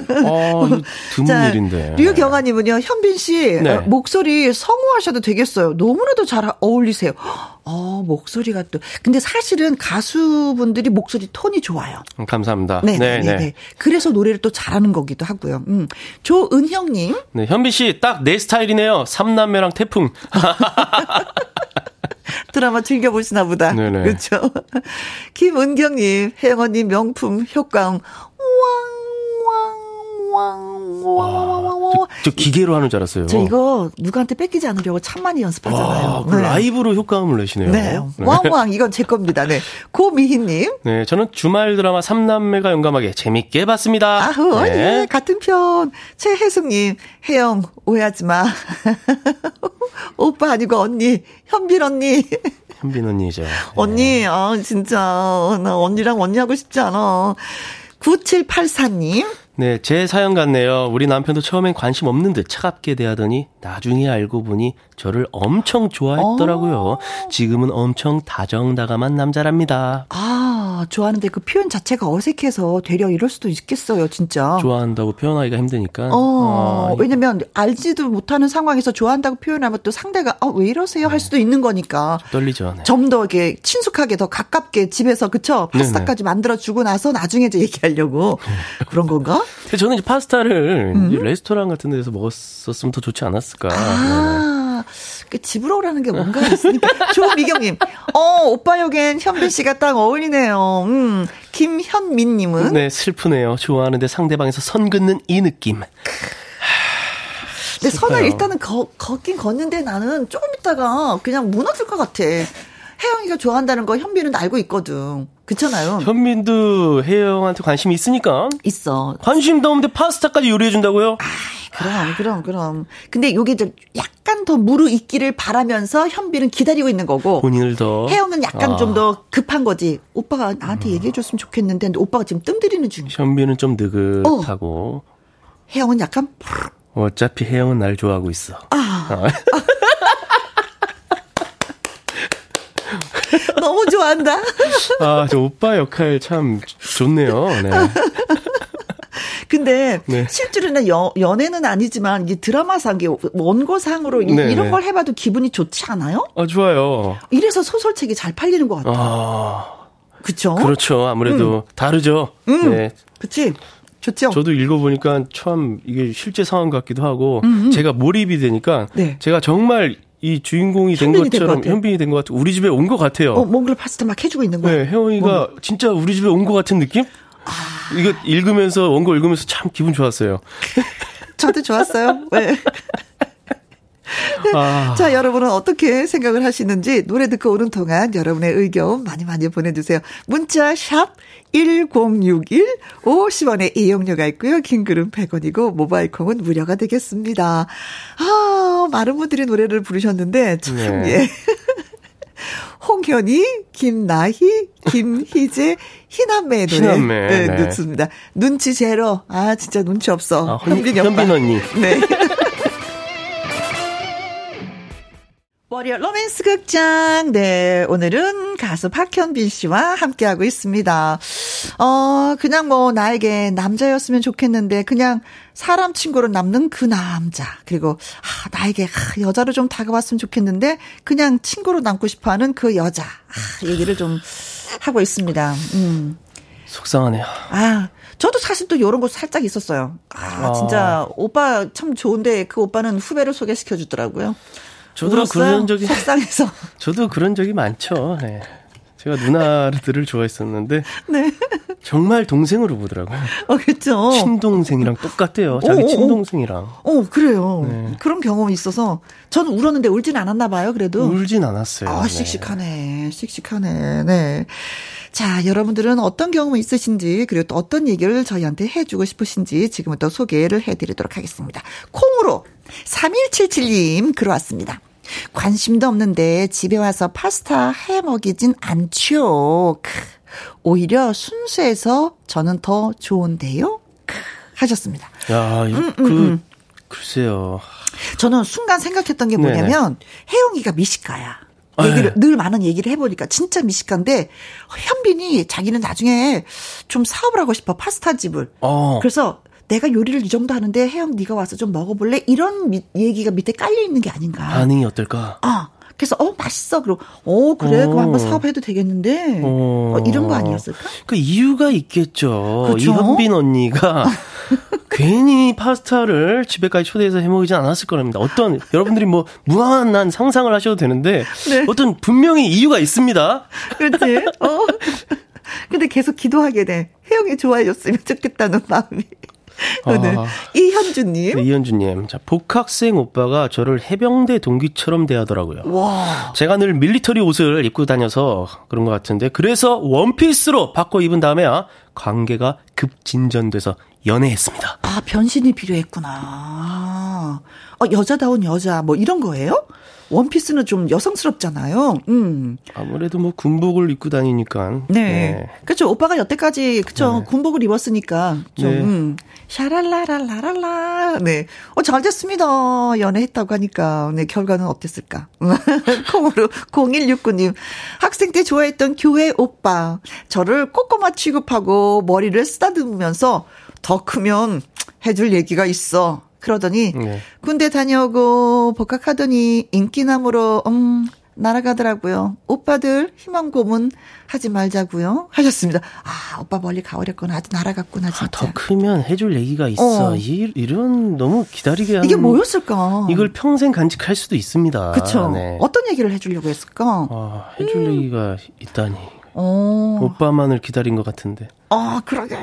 드문 자, 일인데. 류경아님은요, 현빈 씨 네. 목소리 성우하셔도 되겠어요. 너무나도 잘 어울리세요. 어 목소리가 또 근데 사실은 가수분들이 목소리 톤이 좋아요. 음, 감사합니다. 네, 네, 네, 네. 그래서 노래를 또 잘하는 거기도 하고요. 음. 조은형님. 네, 현빈 씨 딱 내 스타일이네요. 삼남매랑 태풍. 드라마 즐겨보시나 보다. 네네. 그렇죠. 김은경님, 혜영 언니 명품 효과음. 저, 저, 기계로 하는 줄 알았어요. 저 이거 누구한테 뺏기지 않으려고 참 많이 연습하잖아요. 아, 네. 라이브로 효과음을 내시네요. 네. 네. 왕왕 이건 제 겁니다. 네. 고미희님. 네. 저는 주말 드라마 3남매가 용감하게 재밌게 봤습니다. 아후, 네. 예. 같은 편. 최혜숙님, 혜영, 오해하지 마. 오빠 아니고 언니, 현빈 언니. 현빈 언니죠. 언니, 아, 진짜. 나 언니랑 언니 하고 싶지 않아. 9784님. 네, 제 사연 같네요. 우리 남편도 처음엔 관심 없는 듯 차갑게 대하더니 나중에 알고 보니 저를 엄청 좋아했더라고요. 어. 지금은 엄청 다정다감한 남자랍니다. 아, 좋아하는데 그 표현 자체가 어색해서 되려 이럴 수도 있겠어요, 진짜. 좋아한다고 표현하기가 힘드니까. 어, 아, 왜냐면 알지도 못하는 상황에서 좋아한다고 표현하면 또 상대가 아, 왜 이러세요? 할 네. 수도 있는 거니까. 떨리죠. 네. 좀더 이렇게 친숙하게 더 가깝게 집에서 그쵸? 파스타까지 만들어 주고 나서 나중에 이제 얘기하려고 네. 그런 건가? 저는 이제 파스타를 음? 레스토랑 같은 데서 먹었었으면 더 좋지 않았을까. 아, 그 집으로 오라는 게 뭔가 있으니까. 조미경님, 어, 오빠 역엔 현빈 씨가 딱 어울리네요. 음, 김현민님은? 네, 슬프네요. 좋아하는데 상대방에서 선 긋는 이 느낌. 근데 선을 일단은 거, 걷긴 걷는데 나는 조금 있다가 그냥 무너질 것 같아. 혜영이가 좋아한다는 거 현빈은 알고 있거든. 그렇잖아요. 현빈도 혜영한테 관심이 있으니까. 있어. 관심도 없는데 파스타까지 요리해 준다고요? 아, 그럼, 그럼, 그럼. 근데 요게 좀 약간 더 무르익기를 바라면서 현빈은 기다리고 있는 거고. 본인을 더. 혜영은 약간 아. 좀더 급한 거지. 오빠가 나한테 얘기해 줬으면 좋겠는데, 근데 오빠가 지금 뜸 들이는 중이야. 현빈은 좀 느긋하고. 혜영은 약간, 어차피 혜영은 날 좋아하고 있어. 아. 어. 너무 좋아한다. 아, 저 오빠 역할 참 좋네요. 네. 근데 네. 실제로는 여, 연애는 아니지만 이 드라마상 이 원고상으로 이- 네, 이런 네. 걸 해봐도 기분이 좋지 않아요? 아, 좋아요. 이래서 소설책이 잘 팔리는 것 같아. 아, 그쵸? 그렇죠. 아무래도 다르죠. 음. 네. 그치? 좋죠? 저도 읽어보니까 참 이게 실제 상황 같기도 하고 제가 몰입이 되니까 네. 제가 정말 이 주인공이 된 것처럼. 현빈이 된 것 같고 우리 집에 온 것 같아요. 어, 몽글 파스타 막 해주고 있는 거야. 네, 혜영이가 진짜 우리 집에 온 것 같은 느낌? 이거 읽으면서 원고 읽으면서 참 기분 좋았어요. 저도 좋았어요. 네. 아, 자, 여러분은 어떻게 생각을 하시는지 노래 듣고 오는 동안 여러분의 의견 많이 많이 보내주세요. 문자 샵 1061, 50원의 이용료가 있고요. 긴 글은 100원이고 모바일 콩은 무료가 되겠습니다. 아, 많은 분들이 노래를 부르셨는데 참 네. 예. 홍현이, 김나희, 김희재, 희남매의 노래. 희남매, 네, 네. 듣습니다. 눈치 제로. 아, 진짜 눈치 없어. 아, 현- 현빈이 오빠. 현빈 언니. 네. 월요 로맨스 극장. 네. 오늘은 가수 박현빈 씨와 함께하고 있습니다. 어, 그냥 뭐 나에게 남자였으면 좋겠는데 그냥 사람 친구로 남는 그 남자. 그리고 아, 나에게 아, 여자로 좀 다가왔으면 좋겠는데 그냥 친구로 남고 싶어 하는 그 여자. 아, 얘기를 좀 하고 있습니다. 음. 속상하네요. 아, 저도 사실 또 이런 거 살짝 있었어요. 아, 진짜 오빠 참 좋은데 그 오빠는 후배를 소개시켜 주더라고요. 저도. 그런 적이 속상해서. 저도 그런 적이 많죠. 네. 제가 누나들을 좋아했었는데 네. 정말 동생으로 보더라고요. 어, 그렇죠. 친동생이랑 똑같대요. 자기 오, 오, 오. 친동생이랑. 어, 그래요. 네. 그런 경험이 있어서 저는 울었는데 울진 않았나 봐요. 그래도. 울진 않았어요. 아, 네. 씩씩하네. 씩씩하네. 네. 자, 여러분들은 어떤 경험 있으신지, 그리고 또 어떤 얘기를 저희한테 해주고 싶으신지 지금부터 소개를 해드리도록 하겠습니다. 콩으로 3177님 글 왔습니다. 관심도 없는데 집에 와서 파스타 해 먹이진 않죠. 크. 오히려 순수해서 저는 더 좋은데요. 크. 하셨습니다. 야, 이- 음, 그 글쎄요. 저는 순간 생각했던 게 뭐냐면 혜영이가 미식가야. 얘기를 늘 많은 얘기를 해보니까 진짜 미식가인데 현빈이 자기는 나중에 좀 사업을 하고 싶어 파스타 집을. 어. 그래서 내가 요리를 이 정도 하는데 혜영 네가 와서 좀 먹어볼래? 이런 미- 얘기가 밑에 깔려 있는 게 아닌가. 반응이 어떨까? 아 그래서 어 맛있어. 그리고 어 그래 그럼 어. 한번 사업해도 되겠는데. 어. 어, 이런 거 아니었을까? 그 이유가 있겠죠. 그쵸? 이 현빈 언니가 괜히 파스타를 집에까지 초대해서 해먹이지 않았을 거랍니다. 어떤 여러분들이 뭐 무한한 상상을 하셔도 되는데 네. 어떤 분명히 이유가 있습니다. 그렇지. 어. 근데 계속 기도하게 돼. 혜영이 좋아해줬으면 좋겠다는 마음이. 오늘 아. 이현주님. 네, 이현주님, 자 복학생 오빠가 저를 해병대 동기처럼 대하더라고요. 와. 제가 늘 밀리터리 옷을 입고 다녀서 그런 것 같은데 그래서 원피스로 바꿔 입은 다음에야 관계가 급진전돼서 연애했습니다. 아, 변신이 필요했구나. 어, 여자다운 여자, 뭐 이런 거예요? 원피스는 좀 여성스럽잖아요. 음. 아무래도 뭐 군복을 입고 다니니까. 네. 그렇죠. 오빠가 여태까지, 그쵸. 네. 군복을 입었으니까. 좀, 네. 음. 샤랄라랄라랄라. 네. 어, 잘 됐습니다. 연애했다고 하니까. 네. 결과는 어땠을까? 콩으로 0169님. 학생 때 좋아했던 교회 오빠. 저를 꼬꼬마 취급하고 머리를 쓰다듬으면서 더 크면 해줄 얘기가 있어. 그러더니 네. 군대 다녀오고 복학하더니 인기남으로 음 날아가더라고요. 오빠들 희망 고문 하지 말자고요. 하셨습니다. 아 오빠 멀리 가버렸구나. 아주 날아갔구나 아, 진짜. 더 크면 해줄 얘기가 있어. 어. 이, 이런 너무 기다리게 하는. 이게 뭐였을까? 이걸 평생 간직할 수도 있습니다. 그쵸. 네. 어떤 얘기를 해주려고 했을까? 아, 해줄 얘기가 있다니. 어. 오빠만을 기다린 것 같은데. 아 그러게.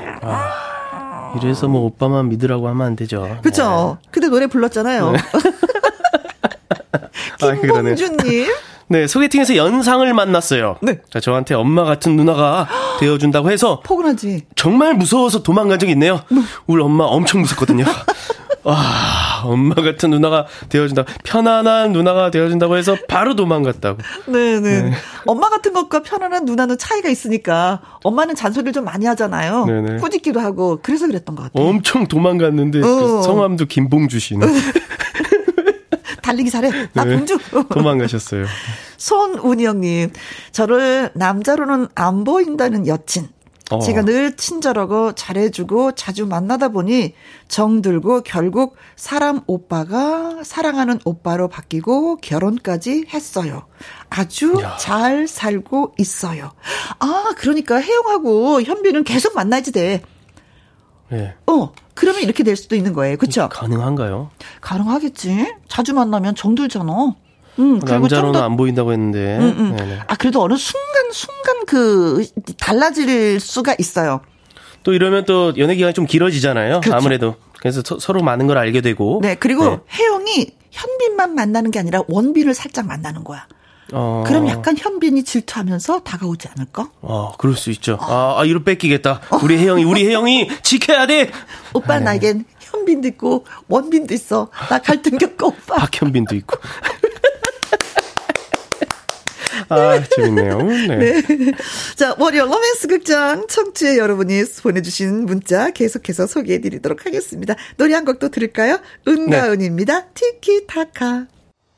이래서 뭐 오빠만 믿으라고 하면 안 되죠. 그쵸. 근데 노래 불렀잖아요. 네. 아, 그러네. 김봉준님. 네, 소개팅에서 연상을 만났어요. 네. 자, 저한테 엄마 같은 누나가 되어준다고 해서 포근하지. 정말 무서워서 도망간 적이 있네요. 우리 엄마 엄청 무섭거든요. 와, 엄마 같은 누나가 되어준다. 편안한 누나가 되어준다고 해서 바로 도망갔다고. 네네. 네. 엄마 같은 것과 편안한 누나는 차이가 있으니까 엄마는 잔소리를 좀 많이 하잖아요. 네네. 꾸짖기도 하고 그래서 그랬던 것 같아요. 엄청 도망갔는데 그 어. 그 성함도 김봉주 씨는. 달리기 잘해. 나 네. 봉주. 도망가셨어요. 손운영님, 저를 남자로는 안 보인다는 여친. 어. 제가 늘 친절하고 잘해주고 자주 만나다 보니 정들고 결국 사람 오빠가 사랑하는 오빠로 바뀌고 결혼까지 했어요. 아주 야. 잘 살고 있어요. 아, 그러니까 혜영하고 현빈은 계속 만나야지 돼. 예. 어, 그러면 이렇게 될 수도 있는 거예요. 그쵸? 가능한가요? 가능하겠지. 자주 만나면 정들잖아. 음, 남자로는 안 보인다고 했는데. 음, 음. 아, 그래도 어느 순간, 순간 그, 달라질 수가 있어요. 또 이러면 또 연애 기간이 좀 길어지잖아요. 그렇죠. 아무래도. 그래서 서, 로 많은 걸 알게 되고. 네, 그리고 네. 혜영이 현빈만 만나는 게 아니라 원빈을 살짝 만나는 거야. 어. 그럼 약간 현빈이 질투하면서 다가오지 않을까? 어, 그럴 수 있죠. 어. 아, 아, 이로 뺏기겠다. 우리 혜영이, 우리 혜영이 지켜야 돼! 오빠 네. 나에겐 현빈도 있고, 원빈도 있어. 나 갈등 겪고, 오빠. 박현빈도 있고. 아, 재밌네요. 네. 네. 자, 월요 로맨스 극장 청취자 여러분이 보내주신 문자 계속해서 소개해 드리도록 하겠습니다. 노래 한곡또 들을까요? 은가은입니다. 네. 티키타카.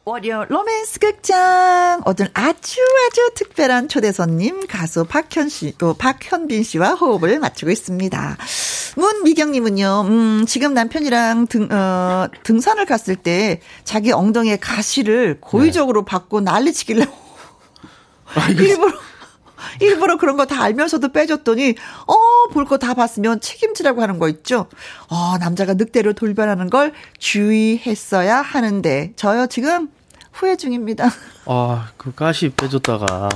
월요 로맨스 극장 오늘 아주 아주 특별한 초대 손님 가수 박현 씨, 또 박현빈 씨와 호흡을 맞추고 있습니다. 문미경님은요, 음, 지금 남편이랑 등, 어, 등산을 갔을 때 자기 엉덩이에 가시를 고의적으로 네. 받고 난리치길래 아, 일부러 일부러 그런 거 다 알면서도 빼줬더니 어 볼 거 다 봤으면 책임지라고 하는 거 있죠. 어 남자가 늑대로 돌변하는 걸 주의했어야 하는데 저요 지금 후회 중입니다. 아그 가시 빼줬다가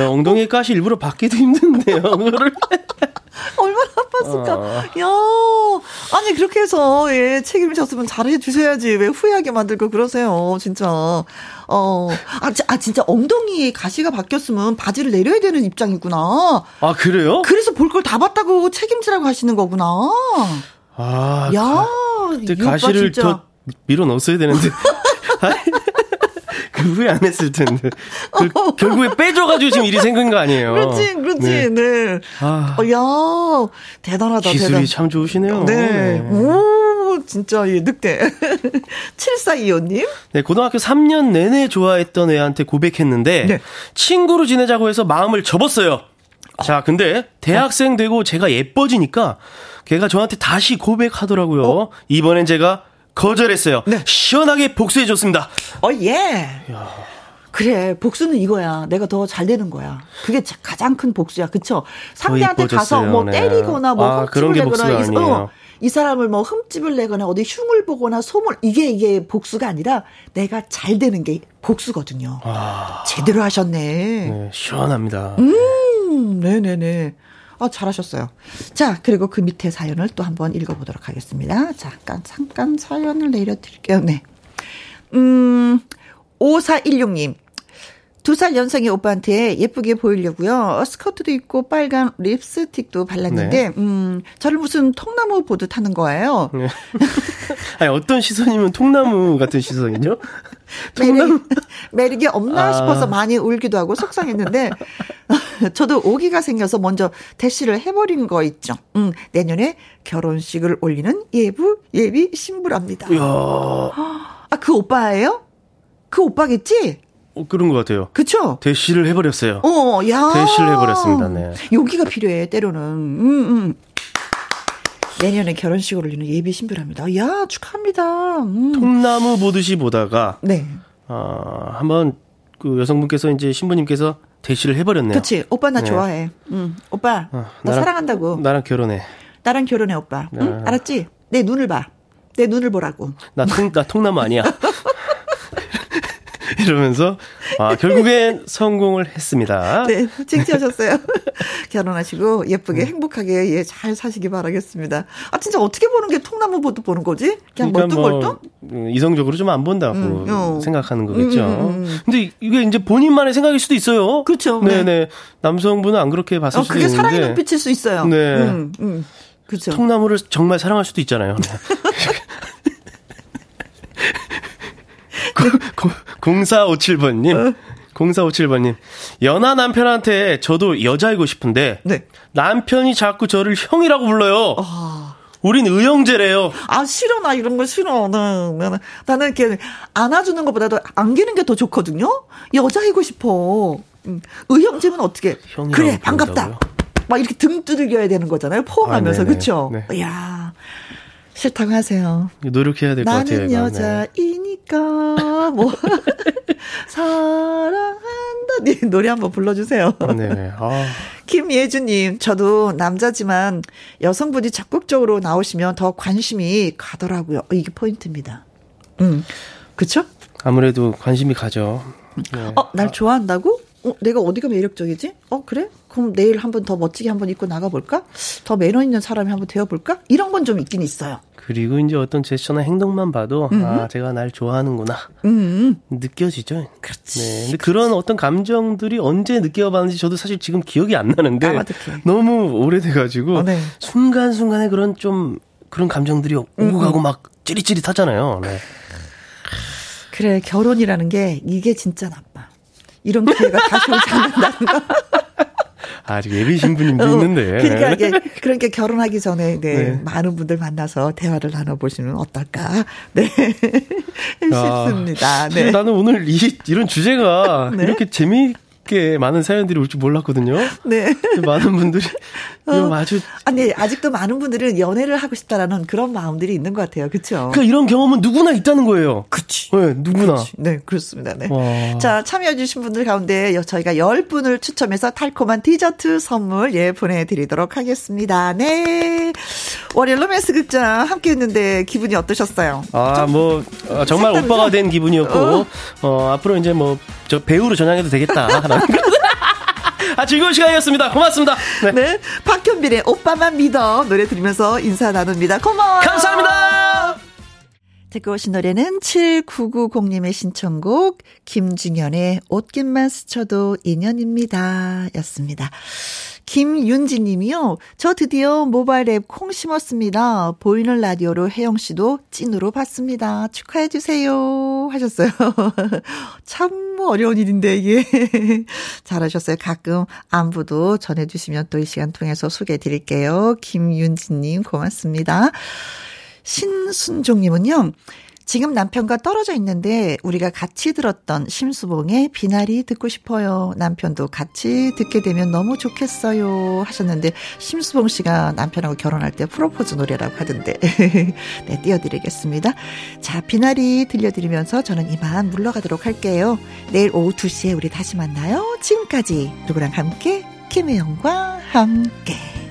야, 엉덩이 가시 일부러 받기도 힘든데요. 그거를 얼마나 아팠을까. 어. 야, 아니 그렇게 해서 예 책임을 졌으면 잘해 주셔야지 왜 후회하게 만들고 그러세요, 진짜. 어, 아, 아 진짜 엉덩이에 가시가 바뀌었으면 바지를 내려야 되는 입장이구나. 아 그래요? 그래서 볼 걸 다 봤다고 책임지라고 하시는 거구나. 아, 야, 가, 가시를 더 밀어 넣었어야 되는데. 그 후회 안 했을 텐데. 그, 결국에 빼줘가지고 지금 일이 생긴 거 아니에요. 그렇지, 그렇지, 네. 네. 아, 어, 야 대단하다, 기술이 대단. 참 좋으시네요. 네. 네. 오, 진짜, 예, 늑대. 7425님. 네, 고등학교 3년 내내 좋아했던 애한테 고백했는데, 네. 친구로 지내자고 해서 마음을 접었어요. 자, 근데 대학생 되고 제가 예뻐지니까 걔가 저한테 다시 고백하더라고요. 어? 이번엔 제가 거절했어요. 네. 시원하게 복수해줬습니다. 어, 예. 야. 그래, 복수는 이거야. 내가 더 잘 되는 거야. 그게 가장 큰 복수야. 그쵸? 상대한테 가서 뭐 네. 때리거나 뭐 아, 흠집을 내거나 이, 어, 이 사람을 뭐 흠집을 내거나 어디 흉을 보거나 소문, 이게, 이게 복수가 아니라 내가 잘 되는 게 복수거든요. 아, 제대로 하셨네. 네, 시원합니다. 음, 네네네. 어, 잘하셨어요. 자, 그리고 그 밑에 사연을 또 한번 읽어보도록 하겠습니다. 잠깐, 잠깐 사연을 내려드릴게요. 네. 음, 5416님. 두 살 연상의 오빠한테 예쁘게 보이려고요. 스커트도 입고 빨간 립스틱도 발랐는데, 네. 음, 저를 무슨 통나무 보듯 하는 거예요. 네. 아니, 어떤 시선이면 통나무 같은 시선이죠? 매력, 매력 이 없나 아. 싶어서 많이 울기도 하고 속상했는데, 저도 오기가 생겨서 먼저 대시를 해버린 거 있죠. 음, 내년에 결혼식을 올리는 예부, 예비 신부랍니다. 이야. 아, 그 오빠예요? 그 오빠겠지? 어, 그런 것 같아요. 그쵸? 대시를 해버렸어요. 어, 야. 대시를 해버렸습니다, 네. 용기가 필요해, 때로는. 음, 음. 내년에 결혼식을 올리는 예비 신부랍니다. 야, 축하합니다. 음. 통나무 보듯이 보다가. 네. 어, 한번 그 여성분께서 이제 신부님께서 대시를 해버렸네요. 그치. 오빠 나 네. 좋아해. 응. 오빠, 어, 나 나랑, 사랑한다고. 나랑 결혼해. 나랑 결혼해, 오빠. 응? 네. 알았지? 내 눈을 봐. 내 눈을 보라고. 나 통, 나 통나무 아니야. 이러면서 아, 결국엔 성공을 했습니다. 네, 쟁취하셨어요. 결혼하시고 예쁘게 음. 행복하게 예, 잘 사시기 바라겠습니다. 아 진짜 어떻게 보는 게 통나무보도 보는 거지? 그냥 그러니까 멀뚱멀뚱? 뭐, 이성적으로 좀 안 본다고 음, 어. 생각하는 거겠죠. 음, 음, 음, 근데 이게 이제 본인만의 생각일 수도 있어요. 그렇죠. 네네. 네. 남성분은 안 그렇게 봤을 어, 수도 있는데. 그게 사랑의 눈빛일 수 있어요. 네. 그렇죠. 통나무를 정말 사랑할 수도 있잖아요. 0457번님. 0457번님. 연하 남편한테 저도 여자이고 싶은데. 네. 남편이 자꾸 저를 형이라고 불러요. 아. 우린 의형제래요. 아, 싫어. 나 이런 거 싫어. 나는, 나는, 나는 이렇게 안아주는 것보다도 안기는 게 더 좋거든요? 여자이고 싶어. 음. 의형제면 어떻게? 그래, 반갑다. 막 이렇게 등 두들겨야 되는 거잖아요. 포옹하면서. 아, 그쵸? 네. 이야. 싫다고 하세요. 노력해야 될 것 같아요. 나는 여자이 니까 뭐 사랑한다. 네, 노래 한번 불러주세요. 네. 아. 김예주님, 저도 남자지만 여성분이 적극적으로 나오시면 더 관심이 가더라고요. 이게 포인트입니다. 음, 그쵸? 아무래도 관심이 가죠. 네. 어, 날 좋아한다고? 어, 내가 어디가 매력적이지? 어, 그래? 그럼 내일 한번 더 멋지게 한번 입고 나가볼까? 더 매너 있는 사람이 한번 되어볼까? 이런 건 좀 있긴 있어요. 그리고 이제 어떤 제스처나 행동만 봐도 음. 아 제가 날 좋아하는구나 음. 느껴지죠. 그렇지. 네. 근데 그런 어떤 감정들이 언제 느껴봤는지 저도 사실 지금 기억이 안 나는데 까마득해. 너무 오래돼가지고 어, 네. 순간 순간에 그런 좀 그런 감정들이 오고 음. 가고 막 찌릿찌릿하잖아요. 네. 그래 결혼이라는 게 이게 진짜 나빠. 이런 기회가 다시 오지 않는다는 거. 아직 예비 신부님도 어, 있는데. 그러니까 이게 그러니까 결혼하기 전에 네, 네. 많은 분들 만나서 대화를 나눠보시면 어떨까. 네. 싶습니다. 네. 나는 오늘 이 이런 주제가 네. 이렇게 재미 이렇게 많은 사연들이 올 줄 몰랐거든요. 네. 많은 분들이 어. 아주 아니 아직도 많은 분들은 연애를 하고 싶다라는 그런 마음들이 있는 것 같아요. 그렇죠? 그러니까 이런 경험은 누구나 있다는 거예요. 그렇지. 네, 누구나. 그치. 네, 그렇습니다. 네. 와. 자, 참여해 주신 분들 가운데 저희가 10분을 추첨해서 달콤한 디저트 선물 예 보내 드리도록 하겠습니다. 네. 월요일 로맨스 극장 함께 했는데 기분이 어떠셨어요? 아, 뭐 어, 정말 색다르죠? 오빠가 된 기분이었고 어. 어 앞으로 이제 뭐 저 배우로 전향해도 되겠다. 아, 즐거운 시간이었습니다. 고맙습니다. 네. 네. 박현빈의 오빠만 믿어 노래 들으면서 인사 나눕니다. 고마워요. 감사합니다. 듣고 오신 노래는 7990님의 신청곡 김중현의 옷깃만 스쳐도 인연입니다. 였습니다. 김윤지 님이요. 저 드디어 모바일 앱 콩 심었습니다. 보이는 라디오로 혜영 씨도 찐으로 봤습니다. 축하해 주세요. 하셨어요. 참 어려운 일인데 이게. 잘하셨어요. 가끔 안부도 전해 주시면 또 이 시간 통해서 소개해 드릴게요. 김윤지 님 고맙습니다. 신순종 님은요. 지금 남편과 떨어져 있는데 우리가 같이 들었던 심수봉의 비나리 듣고 싶어요. 남편도 같이 듣게 되면 너무 좋겠어요. 하셨는데 심수봉 씨가 남편하고 결혼할 때 프로포즈 노래라고 하던데. 네, 띄워드리겠습니다. 자, 비나리 들려드리면서 저는 이만 물러가도록 할게요. 내일 오후 2시에 우리 다시 만나요. 지금까지 누구랑 함께 김혜영과 함께.